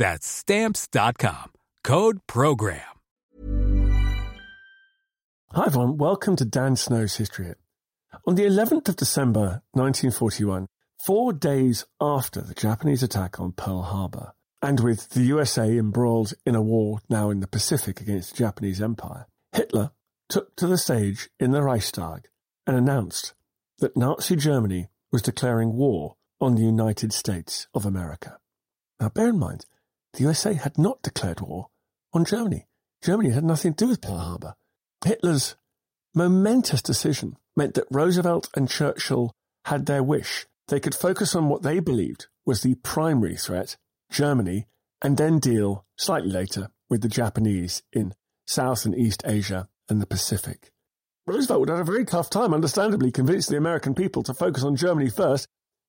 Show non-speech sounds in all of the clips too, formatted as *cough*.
That's Stamps.com. Code PROGRAM. Hi everyone, welcome to Dan Snow's History Hit. On the 11th of December 1941, four days after the Japanese attack on Pearl Harbor, and with the USA embroiled in a war now in the Pacific against the Japanese Empire, Hitler took to the stage in the Reichstag and announced that Nazi Germany was declaring war on the United States of America. Now bear in mind, the USA had not declared war on Germany. Germany had nothing to do with Pearl Harbor. Hitler's momentous decision meant that Roosevelt and Churchill had their wish. They could focus on what they believed was the primary threat, Germany, and then deal slightly later with the Japanese in South and East Asia and the Pacific. Roosevelt would have a very tough time, understandably, convincing the American people to focus on Germany first,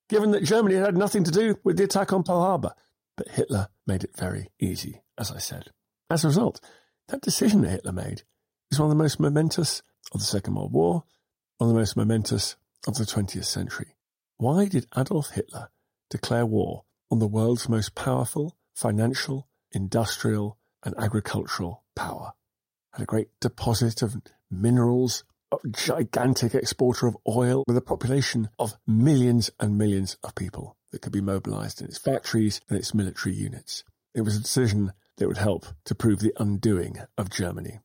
given that Germany had nothing to do with the attack on Pearl Harbor. But Hitler made it very easy, as I said. As a result, that decision that Hitler made is one of the most momentous of the Second World War, one of the most momentous of the 20th century. Why did Adolf Hitler declare war on the world's most powerful financial, industrial, and agricultural power? Had a great deposit of minerals, a gigantic exporter of oil with a population of millions and millions of people that could be mobilized in its factories and its military units. It was a decision that would help to prove the undoing of Germany.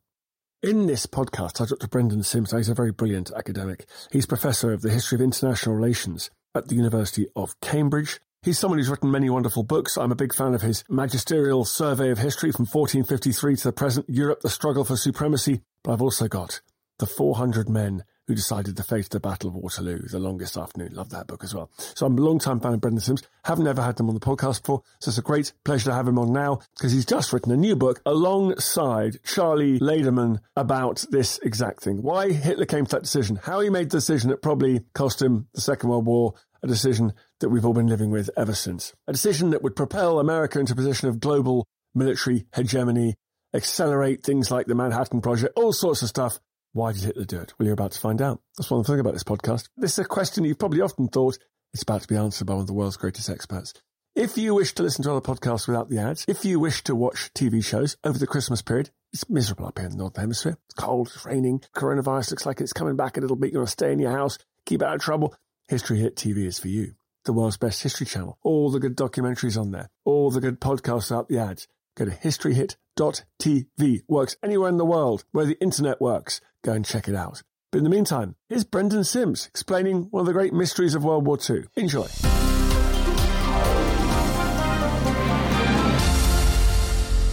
In this podcast, I talked to Brendan Simms. He's a very brilliant academic. He's professor of the history of international relations at the University of Cambridge. He's someone who's written many wonderful books. I'm a big fan of his magisterial survey of history from 1453 to the present Europe, the struggle for supremacy. But I've also got the 400 men who decided the fate of the Battle of Waterloo, the longest afternoon. Love that book as well. So I'm a long time fan of Brendan Simms. Haven't had him on the podcast before. So it's a great pleasure to have him on now because he's just written a new book alongside Charlie Laderman about this exact thing. Why Hitler came to that decision, how he made the decision that probably cost him the Second World War, a decision that we've all been living with ever since. A decision that would propel America into a position of global military hegemony, accelerate things like the Manhattan Project, all sorts of stuff why did Hitler do it? Well, you're about to find out. That's one thing about this podcast. This is a question you've probably often thought it's about to be answered by one of the world's greatest experts. If you wish to listen to other podcasts without the ads, if you wish to watch TV shows over the Christmas period, it's miserable up here in the Northern Hemisphere. It's cold, it's raining, coronavirus looks like it's coming back a little bit. You want to stay in your house, keep out of trouble. History Hit TV is for you. The world's best history channel. All the good documentaries on there. All the good podcasts without the ads. Go to historyhit.tv. Works anywhere in the world where the internet works. Go and check it out. But in the meantime, here's Brendan Simms explaining one of the great mysteries of World War II. Enjoy.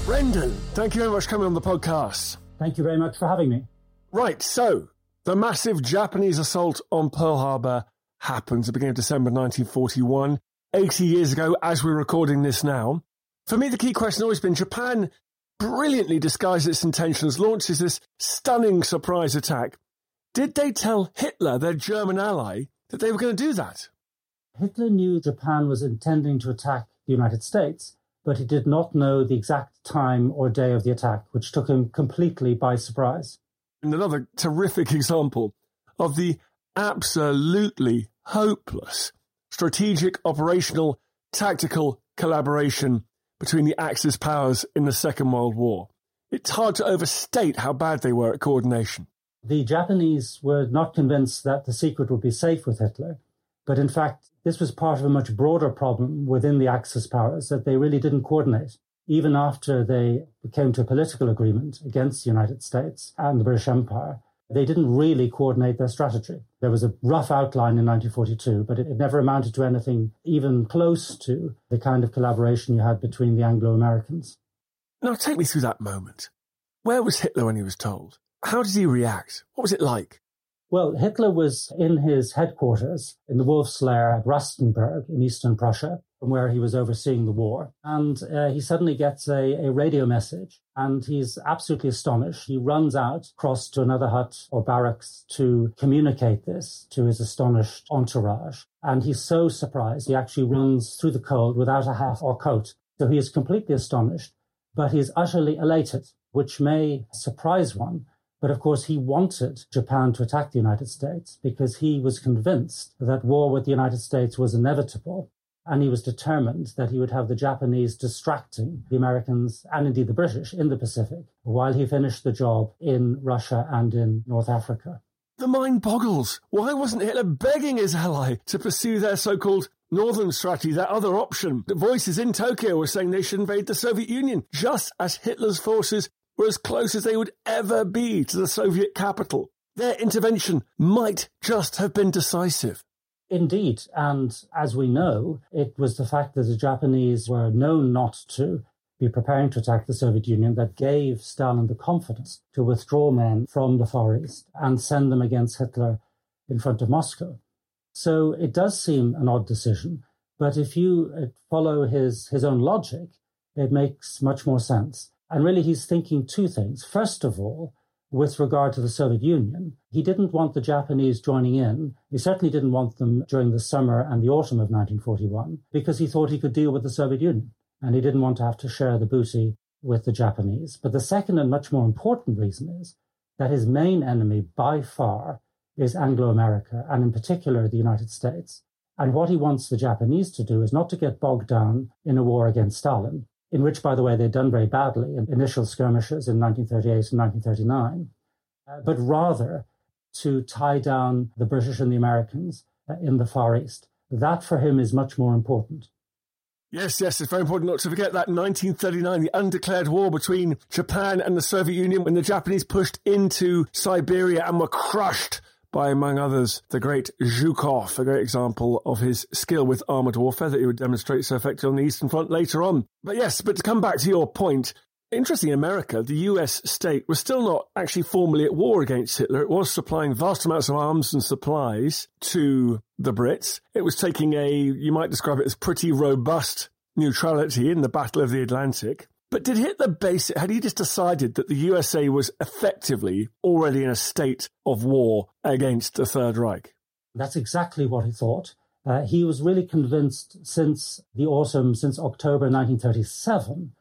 Brendan, thank you very much for coming on the podcast. Thank you very much for having me. Right, so the massive Japanese assault on Pearl Harbor happens at the beginning of December 1941, 80 years ago as we're recording this now. For me, the key question has always been Japan brilliantly disguises its intentions, launches this stunning surprise attack. Did they tell Hitler, their German ally, that they were going to do that? Hitler knew Japan was intending to attack the United States, but he did not know the exact time or day of the attack, which took him completely by surprise. And another terrific example of the absolutely hopeless strategic, operational, tactical collaboration between the Axis powers in the Second World War. It's hard to overstate how bad they were at coordination. The Japanese were not convinced that the secret would be safe with Hitler, but in fact, this was part of a much broader problem within the Axis powers that they really didn't coordinate. Even after they came to a political agreement against the United States and the British Empire, they didn't really coordinate their strategy. There was a rough outline in 1942, but it, it never amounted to anything even close to the kind of collaboration you had between the Anglo Americans. Now, take me through that moment. Where was Hitler when he was told? How did he react? What was it like? Well, Hitler was in his headquarters in the Wolf's Lair at Rastenburg in eastern Prussia, from where he was overseeing the war. And uh, he suddenly gets a, a radio message and he's absolutely astonished. He runs out, across to another hut or barracks to communicate this to his astonished entourage. And he's so surprised, he actually runs through the cold without a hat or coat. So he is completely astonished, but he is utterly elated, which may surprise one but of course, he wanted Japan to attack the United States because he was convinced that war with the United States was inevitable. And he was determined that he would have the Japanese distracting the Americans and indeed the British in the Pacific while he finished the job in Russia and in North Africa. The mind boggles. Why wasn't Hitler begging his ally to pursue their so-called northern strategy, that other option? The voices in Tokyo were saying they should invade the Soviet Union, just as Hitler's forces were as close as they would ever be to the Soviet capital. Their intervention might just have been decisive. Indeed. And as we know, it was the fact that the Japanese were known not to be preparing to attack the Soviet Union that gave Stalin the confidence to withdraw men from the Far East and send them against Hitler in front of Moscow. So it does seem an odd decision, but if you uh, follow his, his own logic, it makes much more sense. And really, he's thinking two things. First of all, with regard to the Soviet Union, he didn't want the Japanese joining in. He certainly didn't want them during the summer and the autumn of 1941 because he thought he could deal with the Soviet Union and he didn't want to have to share the booty with the Japanese. But the second and much more important reason is that his main enemy by far is Anglo America and in particular the United States. And what he wants the Japanese to do is not to get bogged down in a war against Stalin, in which, by the way, they'd done very badly in initial skirmishes in 1938 and 1939, uh, but rather to tie down the British and the Americans uh, in the Far East. That for him is much more important. Yes, yes, it's very important not to forget that 1939, the undeclared war between Japan and the Soviet Union when the Japanese pushed into Siberia and were crushed by, among others, the great Zhukov, a great example of his skill with armoured warfare that he would demonstrate so effectively on the Eastern Front later on. But yes, but to come back to your point, interesting America, the US state was still not actually formally at war against Hitler. It was supplying vast amounts of arms and supplies to the Brits. It was taking a, you might describe it as pretty robust neutrality in the Battle of the Atlantic. But did Hitler base it? Had he just decided that the USA was effectively already in a state of war against the Third Reich? That's exactly what he thought. Uh, he was really convinced since the autumn, since October 1937,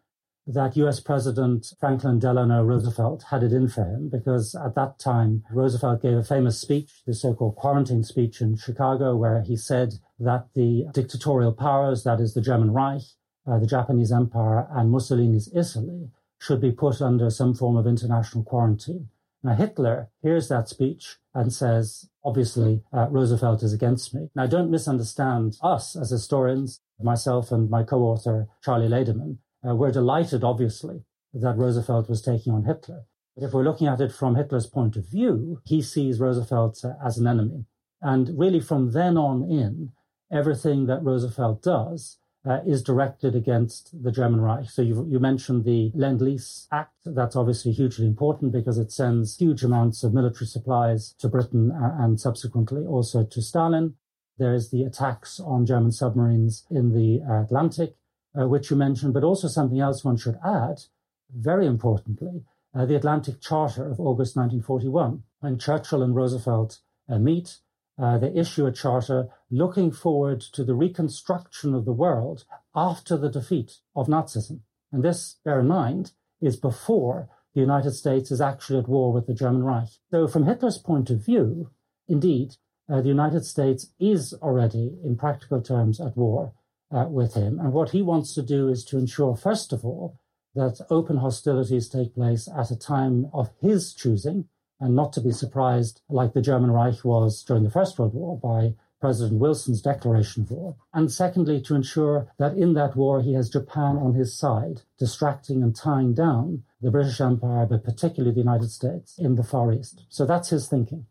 that US President Franklin Delano Roosevelt had it in for him because at that time, Roosevelt gave a famous speech, the so called quarantine speech in Chicago, where he said that the dictatorial powers, that is the German Reich, uh, the Japanese Empire and Mussolini's Italy should be put under some form of international quarantine. Now, Hitler hears that speech and says, obviously, uh, Roosevelt is against me. Now, don't misunderstand us as historians, myself and my co-author, Charlie Laderman. Uh, we're delighted, obviously, that Roosevelt was taking on Hitler. But if we're looking at it from Hitler's point of view, he sees Roosevelt uh, as an enemy. And really, from then on in, everything that Roosevelt does uh, is directed against the German Reich. So you, you mentioned the Lend-Lease Act. That's obviously hugely important because it sends huge amounts of military supplies to Britain uh, and subsequently also to Stalin. There's the attacks on German submarines in the Atlantic, uh, which you mentioned, but also something else one should add, very importantly, uh, the Atlantic Charter of August 1941, when Churchill and Roosevelt uh, meet uh, they issue a charter looking forward to the reconstruction of the world after the defeat of Nazism. And this, bear in mind, is before the United States is actually at war with the German Reich. So, from Hitler's point of view, indeed, uh, the United States is already, in practical terms, at war uh, with him. And what he wants to do is to ensure, first of all, that open hostilities take place at a time of his choosing, and not to be surprised, like the German Reich was during the First World War, by President Wilson's declaration of war. And secondly, to ensure that in that war he has Japan on his side, distracting and tying down the British Empire, but particularly the United States in the Far East. So that's his thinking.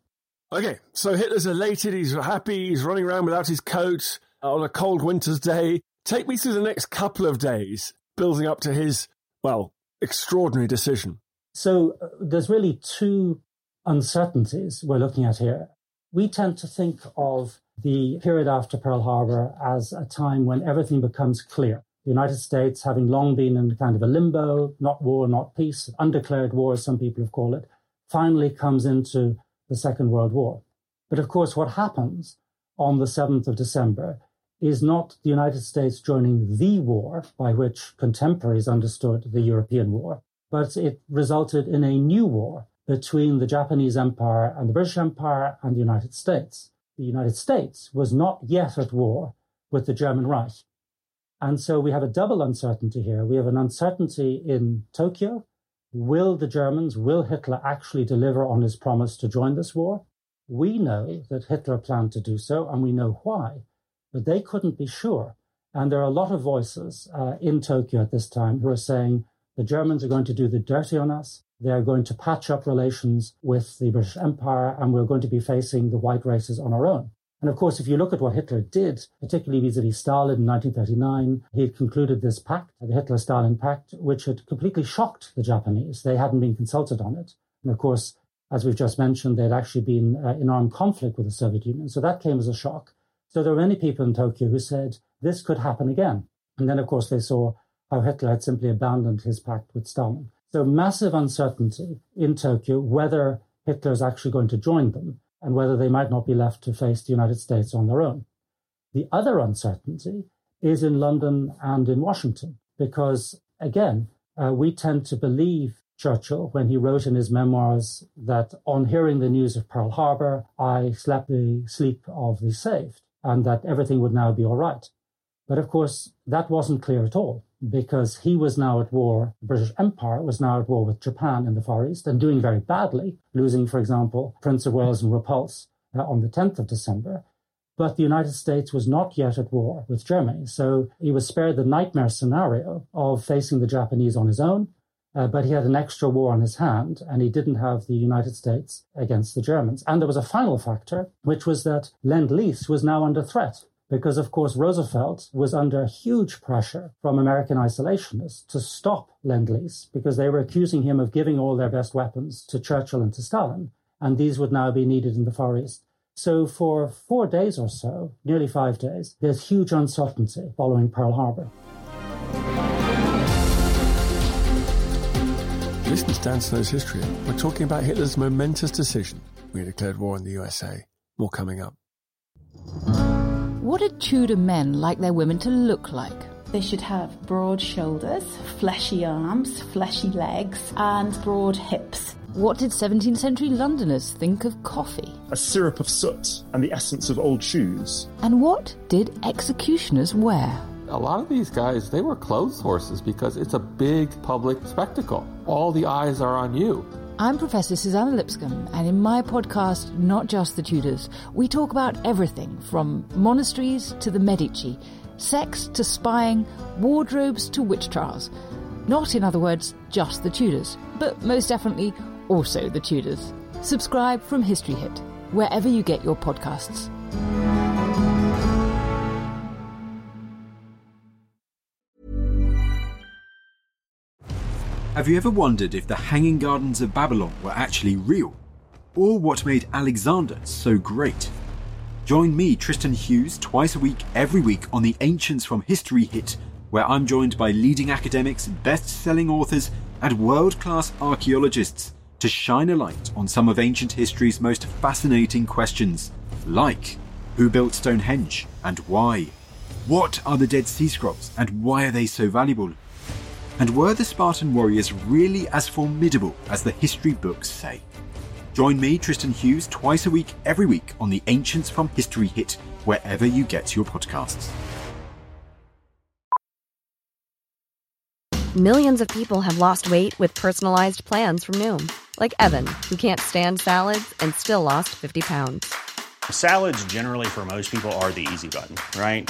Okay, so Hitler's elated, he's happy, he's running around without his coat on a cold winter's day. Take me through the next couple of days, building up to his, well, extraordinary decision. So uh, there's really two uncertainties we're looking at here. We tend to think of the period after Pearl Harbor as a time when everything becomes clear. The United States, having long been in kind of a limbo, not war, not peace, undeclared war, as some people have called it, finally comes into the Second World War. But of course, what happens on the 7th of December is not the United States joining the war by which contemporaries understood the European war, but it resulted in a new war between the Japanese Empire and the British Empire and the United States. The United States was not yet at war with the German Reich. And so we have a double uncertainty here. We have an uncertainty in Tokyo Will the Germans, will Hitler actually deliver on his promise to join this war? We know that Hitler planned to do so, and we know why, but they couldn't be sure. And there are a lot of voices uh, in Tokyo at this time who are saying the Germans are going to do the dirty on us. They are going to patch up relations with the British Empire, and we're going to be facing the white races on our own. And of course, if you look at what Hitler did, particularly vis-a-vis Stalin in 1939, he had concluded this pact, the Hitler-Stalin Pact, which had completely shocked the Japanese. They hadn't been consulted on it. And of course, as we've just mentioned, they had actually been uh, in armed conflict with the Soviet Union. So that came as a shock. So there were many people in Tokyo who said this could happen again. And then, of course, they saw how Hitler had simply abandoned his pact with Stalin. So massive uncertainty in Tokyo whether Hitler is actually going to join them and whether they might not be left to face the United States on their own. The other uncertainty is in London and in Washington, because again, uh, we tend to believe Churchill when he wrote in his memoirs that on hearing the news of Pearl Harbor, I slept the sleep of the saved and that everything would now be all right. But of course, that wasn't clear at all because he was now at war, the British Empire was now at war with Japan in the Far East and doing very badly, losing, for example, Prince of Wales and Repulse uh, on the 10th of December. But the United States was not yet at war with Germany. So he was spared the nightmare scenario of facing the Japanese on his own. Uh, but he had an extra war on his hand, and he didn't have the United States against the Germans. And there was a final factor, which was that Lend Lease was now under threat because, of course, Roosevelt was under huge pressure from American isolationists to stop Lend Lease because they were accusing him of giving all their best weapons to Churchill and to Stalin, and these would now be needed in the Far East. So, for four days or so, nearly five days, there's huge uncertainty following Pearl Harbor. Listen to Dan Snow's history. We're talking about Hitler's momentous decision he declared war on the USA. More coming up. What did Tudor men like their women to look like? They should have broad shoulders, fleshy arms, fleshy legs, and broad hips. What did 17th century Londoners think of coffee? A syrup of soot and the essence of old shoes. And what did executioners wear? A lot of these guys, they were clothes horses because it's a big public spectacle. All the eyes are on you. I'm Professor Suzannah Lipscomb, and in my podcast, Not Just the Tudors, we talk about everything from monasteries to the Medici, sex to spying, wardrobes to witch trials. Not, in other words, just the Tudors, but most definitely also the Tudors. Subscribe from History Hit, wherever you get your podcasts. Have you ever wondered if the Hanging Gardens of Babylon were actually real? Or what made Alexander so great? Join me, Tristan Hughes, twice a week, every week on the Ancients from History Hit, where I'm joined by leading academics, best selling authors, and world class archaeologists to shine a light on some of ancient history's most fascinating questions, like who built Stonehenge and why? What are the Dead Sea Scrolls and why are they so valuable? And were the Spartan warriors really as formidable as the history books say? Join me, Tristan Hughes, twice a week, every week on the Ancients from History hit, wherever you get your podcasts. Millions of people have lost weight with personalized plans from Noom, like Evan, who can't stand salads and still lost 50 pounds. Salads, generally, for most people, are the easy button, right?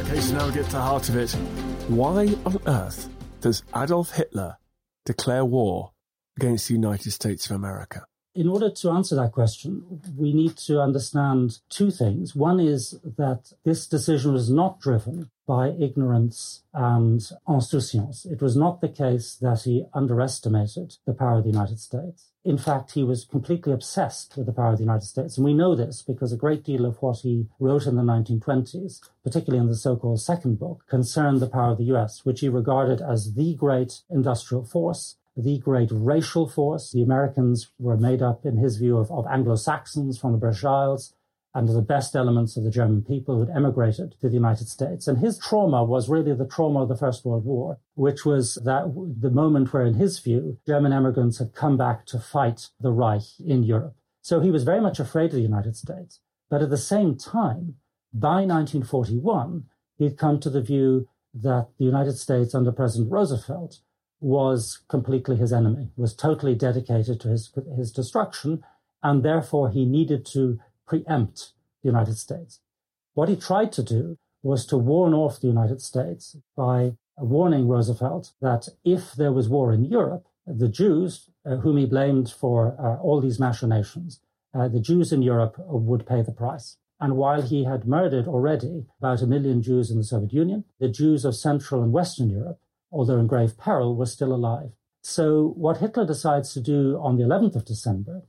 Okay, so now we get to the heart of it. Why on earth does Adolf Hitler declare war against the United States of America? In order to answer that question, we need to understand two things. One is that this decision was not driven by ignorance and insouciance. It was not the case that he underestimated the power of the United States. In fact, he was completely obsessed with the power of the United States. And we know this because a great deal of what he wrote in the 1920s, particularly in the so-called second book, concerned the power of the US, which he regarded as the great industrial force the great racial force. The Americans were made up, in his view, of, of Anglo-Saxons from the British Isles and the best elements of the German people who had emigrated to the United States. And his trauma was really the trauma of the First World War, which was that the moment where, in his view, German immigrants had come back to fight the Reich in Europe. So he was very much afraid of the United States. But at the same time, by 1941, he'd come to the view that the United States under President Roosevelt was completely his enemy, was totally dedicated to his, his destruction, and therefore he needed to preempt the United States. What he tried to do was to warn off the United States by warning Roosevelt that if there was war in Europe, the Jews, uh, whom he blamed for uh, all these machinations, uh, the Jews in Europe would pay the price. And while he had murdered already about a million Jews in the Soviet Union, the Jews of Central and Western Europe although in grave peril, was still alive. So what Hitler decides to do on the 11th of December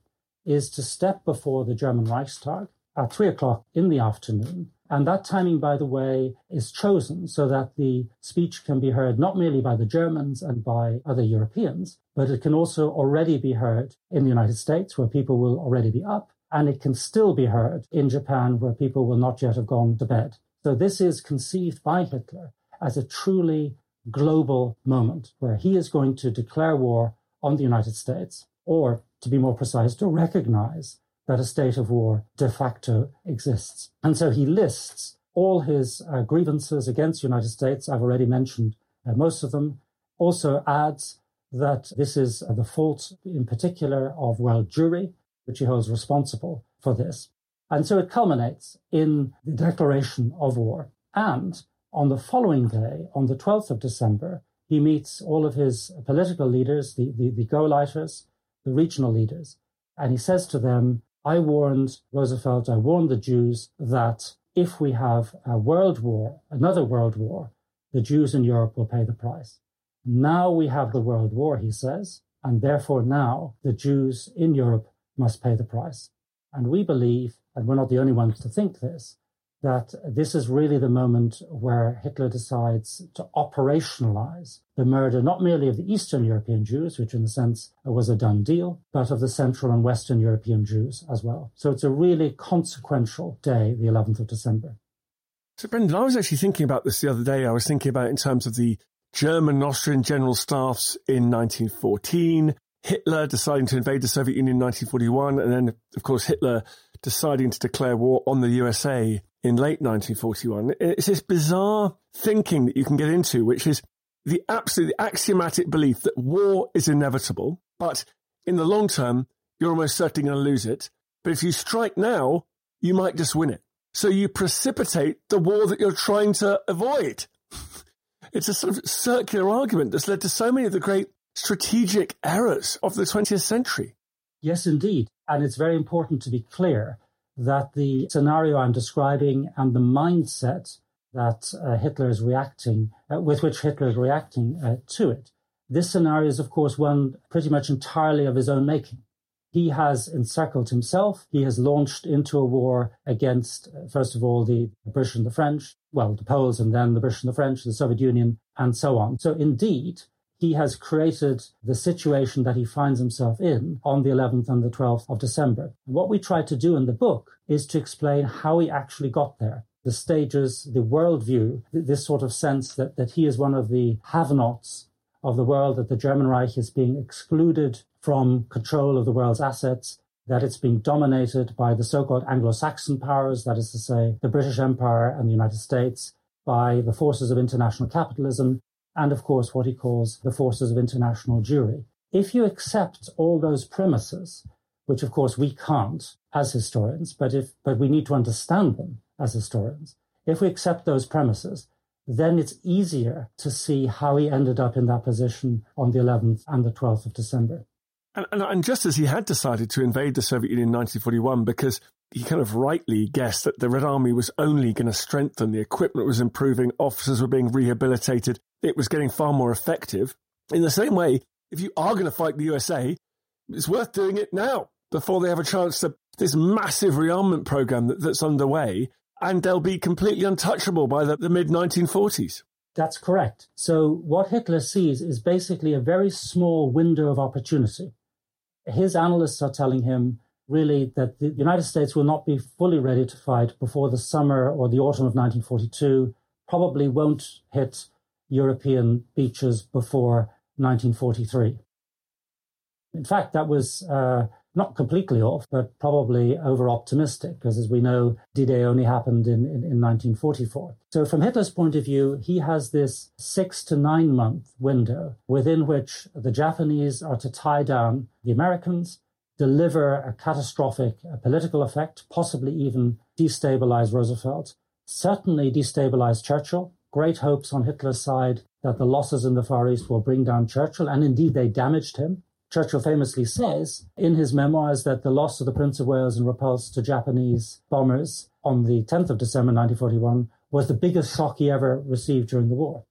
is to step before the German Reichstag at three o'clock in the afternoon. And that timing, by the way, is chosen so that the speech can be heard not merely by the Germans and by other Europeans, but it can also already be heard in the United States where people will already be up. And it can still be heard in Japan where people will not yet have gone to bed. So this is conceived by Hitler as a truly global moment where he is going to declare war on the United States, or to be more precise, to recognize that a state of war de facto exists. And so he lists all his uh, grievances against the United States. I've already mentioned uh, most of them. Also adds that this is uh, the fault in particular of world Jewry, which he holds responsible for this. And so it culminates in the declaration of war. And on the following day, on the 12th of December, he meets all of his political leaders, the, the, the the regional leaders, and he says to them, I warned Roosevelt, I warned the Jews that if we have a world war, another world war, the Jews in Europe will pay the price. Now we have the world war, he says, and therefore now the Jews in Europe must pay the price. And we believe, and we're not the only ones to think this, that this is really the moment where Hitler decides to operationalize the murder not merely of the Eastern European Jews, which in a sense was a done deal, but of the Central and Western European Jews as well. So it's a really consequential day, the 11th of December. So, Brendan, I was actually thinking about this the other day. I was thinking about in terms of the German Austrian general staffs in 1914, Hitler deciding to invade the Soviet Union in 1941, and then, of course, Hitler deciding to declare war on the USA in late 1941. It's this bizarre thinking that you can get into, which is the absolute axiomatic belief that war is inevitable, but in the long term, you're almost certainly going to lose it. But if you strike now, you might just win it. So you precipitate the war that you're trying to avoid. *laughs* it's a sort of circular argument that's led to so many of the great strategic errors of the 20th century. Yes, indeed. And it's very important to be clear that the scenario I'm describing and the mindset that uh, Hitler is reacting, uh, with which Hitler is reacting uh, to it, this scenario is, of course, one pretty much entirely of his own making. He has encircled himself. He has launched into a war against, uh, first of all, the British and the French, well, the Poles, and then the British and the French, the Soviet Union, and so on. So, indeed, he has created the situation that he finds himself in on the 11th and the 12th of December. What we try to do in the book is to explain how he actually got there. The stages, the worldview, this sort of sense that, that he is one of the have nots of the world, that the German Reich is being excluded from control of the world's assets, that it's being dominated by the so-called Anglo-Saxon powers, that is to say, the British Empire and the United States, by the forces of international capitalism, and of course what he calls the forces of international Jewry. If you accept all those premises, which of course we can't as historians, but if but we need to understand them as historians, if we accept those premises, then it's easier to see how he ended up in that position on the 11th and the 12th of December. And, and, and, just as he had decided to invade the Soviet Union in 1941, because he kind of rightly guessed that the Red Army was only going to strengthen, the equipment was improving, officers were being rehabilitated, it was getting far more effective. In the same way, if you are going to fight the USA, it's worth doing it now before they have a chance to this massive rearmament program that, that's underway and they'll be completely untouchable by the, the mid 1940s. That's correct. So, what Hitler sees is basically a very small window of opportunity. His analysts are telling him really that the United States will not be fully ready to fight before the summer or the autumn of 1942, probably won't hit European beaches before 1943. In fact, that was uh, not completely off, but probably over optimistic, because as we know, D Day only happened in, in, in, 1944. So, from Hitler's point of view, he has this six to nine month window within which the Japanese are to tie down the Americans, deliver a catastrophic political effect, possibly even destabilize Roosevelt, certainly destabilize Churchill. Great hopes on Hitler's side that the losses in the Far East will bring down Churchill, and indeed they damaged him. Churchill famously says in his memoirs that the loss of the Prince of Wales and repulse to Japanese bombers on the 10th of December 1941 was the biggest shock he ever received during the war.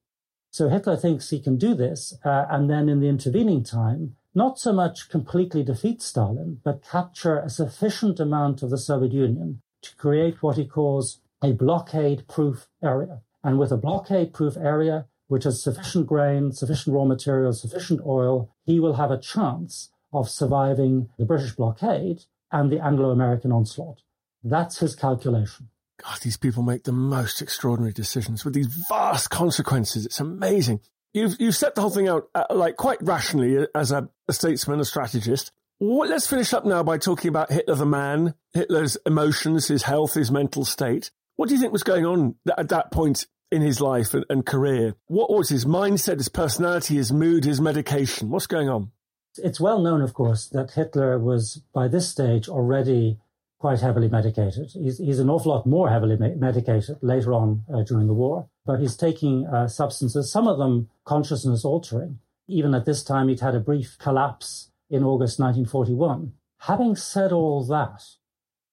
So Hitler thinks he can do this, uh, and then in the intervening time, not so much completely defeat Stalin, but capture a sufficient amount of the Soviet Union to create what he calls a blockade proof area. And with a blockade proof area, which has sufficient grain, sufficient raw materials, sufficient oil, he will have a chance of surviving the British blockade and the Anglo American onslaught. That's his calculation. God, these people make the most extraordinary decisions with these vast consequences. It's amazing. You've, you've set the whole thing out uh, like quite rationally as a, a statesman, a strategist. Let's finish up now by talking about Hitler the man, Hitler's emotions, his health, his mental state. What do you think was going on at that point in his life and, and career? What was his mindset, his personality, his mood, his medication? What's going on? It's well known, of course, that Hitler was by this stage already quite heavily medicated. He's, he's an awful lot more heavily medicated later on uh, during the war, but he's taking uh, substances, some of them consciousness altering. Even at this time, he'd had a brief collapse in August 1941. Having said all that,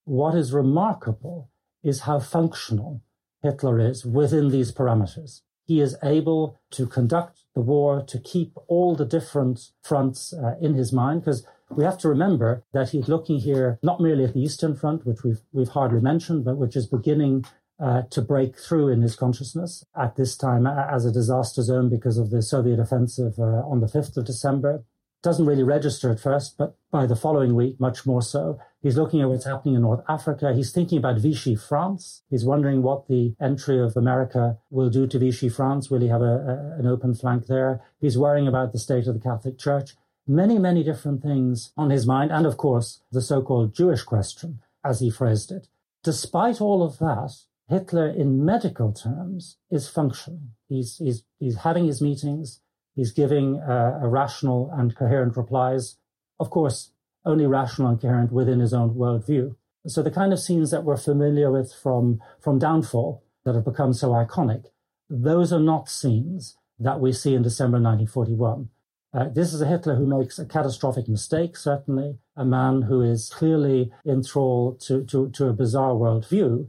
what is remarkable is how functional Hitler is within these parameters. He is able to conduct the war, to keep all the different fronts uh, in his mind, because we have to remember that he's looking here not merely at the Eastern Front, which we've, we've hardly mentioned, but which is beginning uh, to break through in his consciousness at this time as a disaster zone because of the Soviet offensive uh, on the 5th of December. Doesn't really register at first, but by the following week, much more so. He's looking at what's happening in North Africa. He's thinking about Vichy France. He's wondering what the entry of America will do to Vichy France. Will he have a, a, an open flank there? He's worrying about the state of the Catholic Church. Many, many different things on his mind. And of course, the so-called Jewish question, as he phrased it. Despite all of that, Hitler, in medical terms, is functioning. He's, he's, he's having his meetings. He's giving uh, rational and coherent replies. Of course, only rational and coherent within his own worldview. So the kind of scenes that we're familiar with from, from Downfall that have become so iconic, those are not scenes that we see in December 1941. Uh, this is a Hitler who makes a catastrophic mistake, certainly, a man who is clearly enthralled to, to, to a bizarre worldview,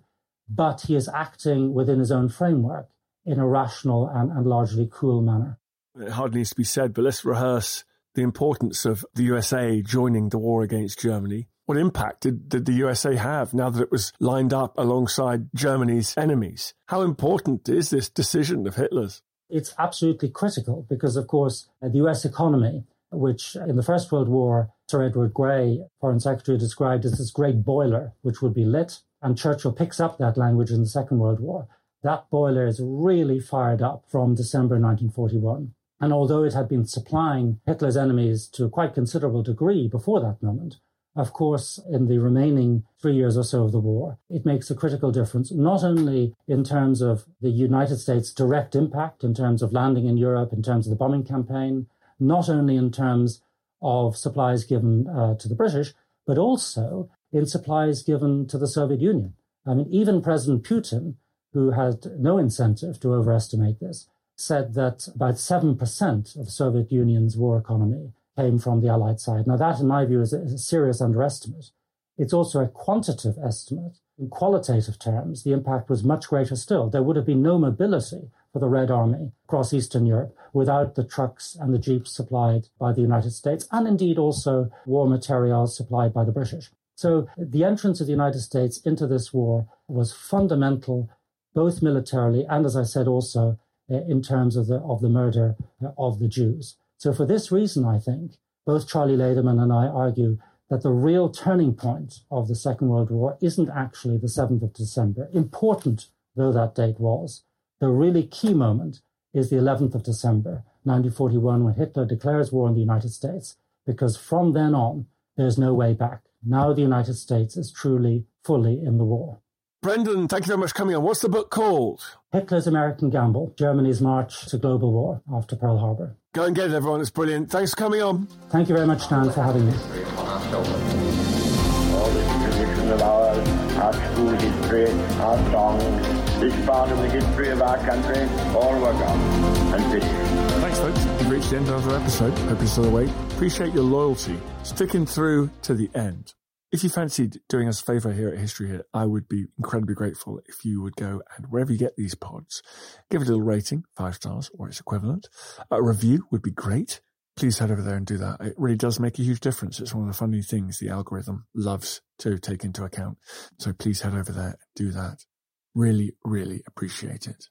but he is acting within his own framework in a rational and, and largely cool manner. It hardly needs to be said, but let's rehearse the importance of the USA joining the war against Germany. What impact did, did the USA have now that it was lined up alongside Germany's enemies? How important is this decision of Hitler's? It's absolutely critical because, of course, uh, the US economy, which in the First World War, Sir Edward Grey, Foreign Secretary, described as this great boiler which would be lit, and Churchill picks up that language in the Second World War. That boiler is really fired up from December 1941. And although it had been supplying Hitler's enemies to a quite considerable degree before that moment, of course, in the remaining three years or so of the war, it makes a critical difference, not only in terms of the United States' direct impact, in terms of landing in Europe, in terms of the bombing campaign, not only in terms of supplies given uh, to the British, but also in supplies given to the Soviet Union. I mean, even President Putin, who had no incentive to overestimate this, said that about 7% of Soviet Union's war economy came from the Allied side. Now, that, in my view, is a serious underestimate. It's also a quantitative estimate. In qualitative terms, the impact was much greater still. There would have been no mobility for the Red Army across Eastern Europe without the trucks and the jeeps supplied by the United States, and indeed also war materials supplied by the British. So the entrance of the United States into this war was fundamental, both militarily and, as I said, also in terms of the of the murder uh, of the Jews. So for this reason, I think both Charlie Laderman and I argue that the real turning point of the Second World War isn't actually the 7th of December, important though that date was. The really key moment is the 11th of December, 1941, when Hitler declares war on the United States, because from then on, there's no way back. Now the United States is truly, fully in the war. Brendan, thank you very much for coming on. What's the book called? Hitler's American Gamble Germany's March to Global War after Pearl Harbor. Go and get it, everyone. It's brilliant. Thanks for coming on. Thank you very much, Dan, for having me. All this tradition of ours, our school history, our songs, this part of the history of our country, all were gone and finished. Thanks, folks. We've reached the end of another episode. Hope you're still awake. Appreciate your loyalty, sticking through to the end. If you fancied doing us a favour here at History Hit, I would be incredibly grateful if you would go and wherever you get these pods, give it a little rating, five stars or its equivalent. A review would be great. Please head over there and do that. It really does make a huge difference. It's one of the funny things the algorithm loves to take into account. So please head over there do that. Really, really appreciate it.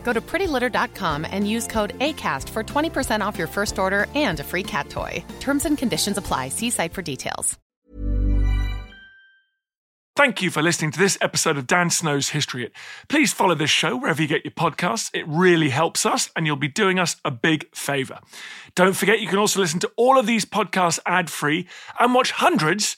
Go to prettylitter.com and use code ACAST for 20% off your first order and a free cat toy. Terms and conditions apply. See site for details. Thank you for listening to this episode of Dan Snow's History Hit. Please follow this show wherever you get your podcasts. It really helps us, and you'll be doing us a big favour. Don't forget, you can also listen to all of these podcasts ad free and watch hundreds